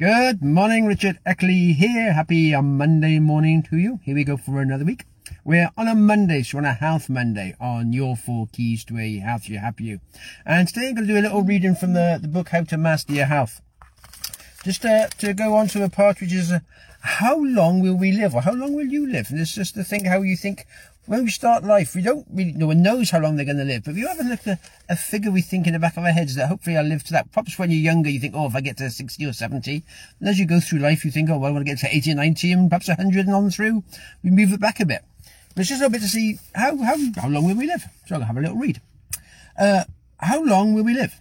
Good morning, Richard Eckley here. Happy um, Monday morning to you. Here we go for another week. We're on a Monday, so on a Health Monday on your four keys to a healthier, happier. And today I'm going to do a little reading from the, the book How to Master Your Health. Just uh, to go on to the part which is uh, how long will we live or how long will you live? And it's just to think how you think when we start life, we don't really, no one knows how long they're going to live. But if you ever look at a figure we think in the back of our heads that hopefully I'll live to that. Perhaps when you're younger, you think, oh, if I get to 60 or 70. And as you go through life, you think, oh, well, I want to get to 80 or 90 and perhaps 100 and on through. We move it back a bit. But it's just a bit to see how, how, how long will we live? So I'll have a little read. Uh, how long will we live?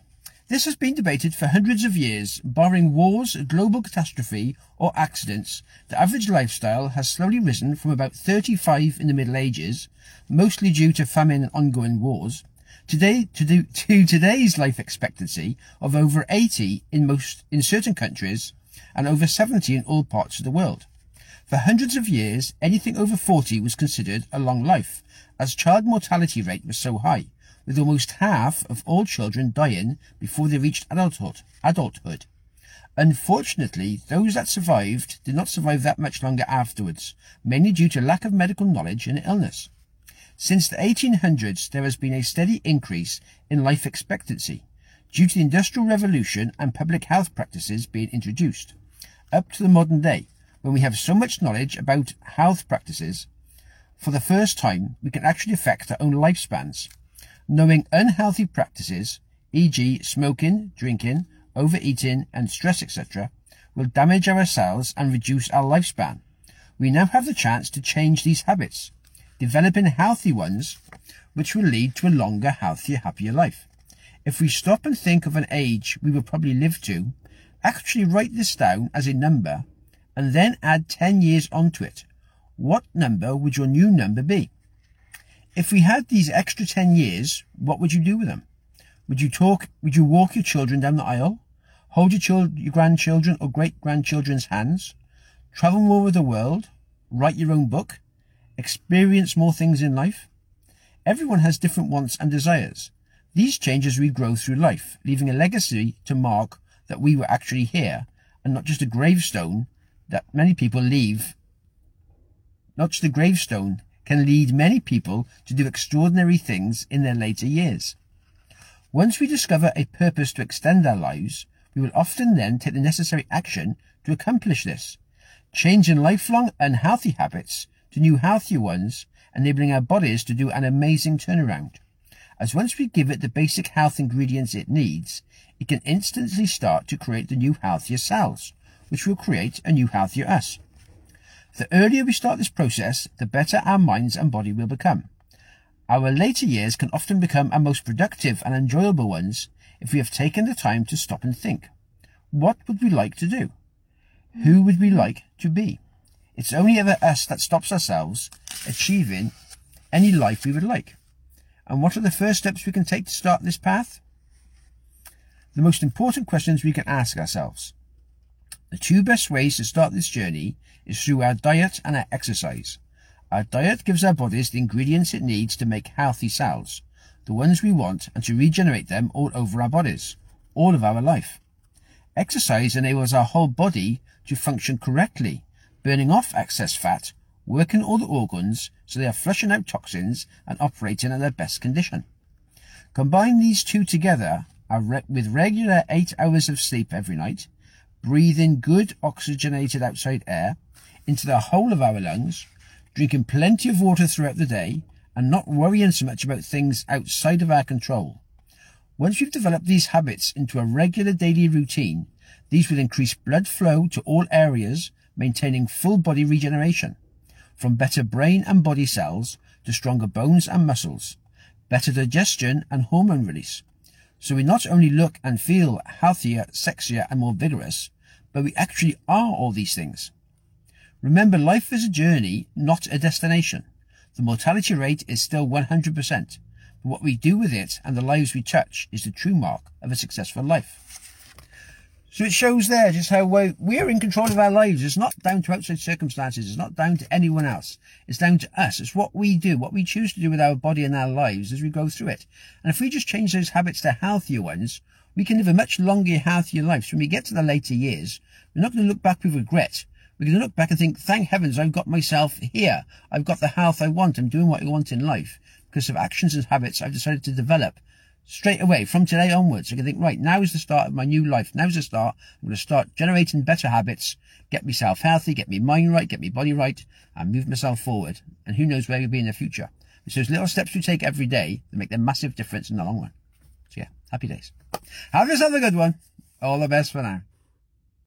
This has been debated for hundreds of years. Barring wars, global catastrophe, or accidents, the average lifestyle has slowly risen from about 35 in the Middle Ages, mostly due to famine and ongoing wars, today to, do, to today's life expectancy of over 80 in most in certain countries and over 70 in all parts of the world. For hundreds of years, anything over 40 was considered a long life, as child mortality rate was so high with almost half of all children dying before they reached adulthood. adulthood. Unfortunately, those that survived did not survive that much longer afterwards, mainly due to lack of medical knowledge and illness. Since the 1800s, there has been a steady increase in life expectancy due to the Industrial Revolution and public health practices being introduced, up to the modern day, when we have so much knowledge about health practices. For the first time, we can actually affect our own lifespans Knowing unhealthy practices, e.g. smoking, drinking, overeating and stress etc., will damage our cells and reduce our lifespan. We now have the chance to change these habits, developing healthy ones, which will lead to a longer, healthier, happier life. If we stop and think of an age we will probably live to, actually write this down as a number, and then add 10 years onto it. What number would your new number be? If we had these extra 10 years, what would you do with them? Would you talk, would you walk your children down the aisle? Hold your, children, your grandchildren or great grandchildren's hands? Travel more of the world? Write your own book? Experience more things in life? Everyone has different wants and desires. These change as we grow through life, leaving a legacy to mark that we were actually here and not just a gravestone that many people leave, not just a gravestone can lead many people to do extraordinary things in their later years. Once we discover a purpose to extend our lives, we will often then take the necessary action to accomplish this, changing lifelong unhealthy habits to new healthier ones, enabling our bodies to do an amazing turnaround. As once we give it the basic health ingredients it needs, it can instantly start to create the new healthier cells, which will create a new healthier us. The earlier we start this process, the better our minds and body will become. Our later years can often become our most productive and enjoyable ones if we have taken the time to stop and think. What would we like to do? Who would we like to be? It's only ever us that stops ourselves achieving any life we would like. And what are the first steps we can take to start this path? The most important questions we can ask ourselves. The two best ways to start this journey is through our diet and our exercise. Our diet gives our bodies the ingredients it needs to make healthy cells, the ones we want, and to regenerate them all over our bodies, all of our life. Exercise enables our whole body to function correctly, burning off excess fat, working all the organs so they are flushing out toxins and operating at their best condition. Combine these two together uh, with regular 8 hours of sleep every night, breathing good oxygenated outside air into the whole of our lungs, drinking plenty of water throughout the day, and not worrying so much about things outside of our control. Once we've developed these habits into a regular daily routine, these will increase blood flow to all areas, maintaining full body regeneration, from better brain and body cells to stronger bones and muscles, better digestion and hormone release, so we not only look and feel healthier, sexier, and more vigorous, but we actually are all these things. Remember, life is a journey, not a destination. The mortality rate is still 100%, but what we do with it and the lives we touch is the true mark of a successful life. So it shows there just how we're in control of our lives. It's not down to outside circumstances. It's not down to anyone else. It's down to us. It's what we do, what we choose to do with our body and our lives as we go through it. And if we just change those habits to healthier ones, we can live a much longer, healthier life. So when we get to the later years, we're not going to look back with regret. We're going to look back and think, thank heavens I've got myself here. I've got the health I want. I'm doing what I want in life because of actions and habits I've decided to develop straight away from today onwards. I can think, right, now is the start of my new life. Now's the start. I'm going to start generating better habits, get myself healthy, get my mind right, get my body right, and move myself forward. And who knows where we'll be in the future. It's those little steps we take every day that make the massive difference in the long run. So yeah, happy days. Have yourself a good one. All the best for now.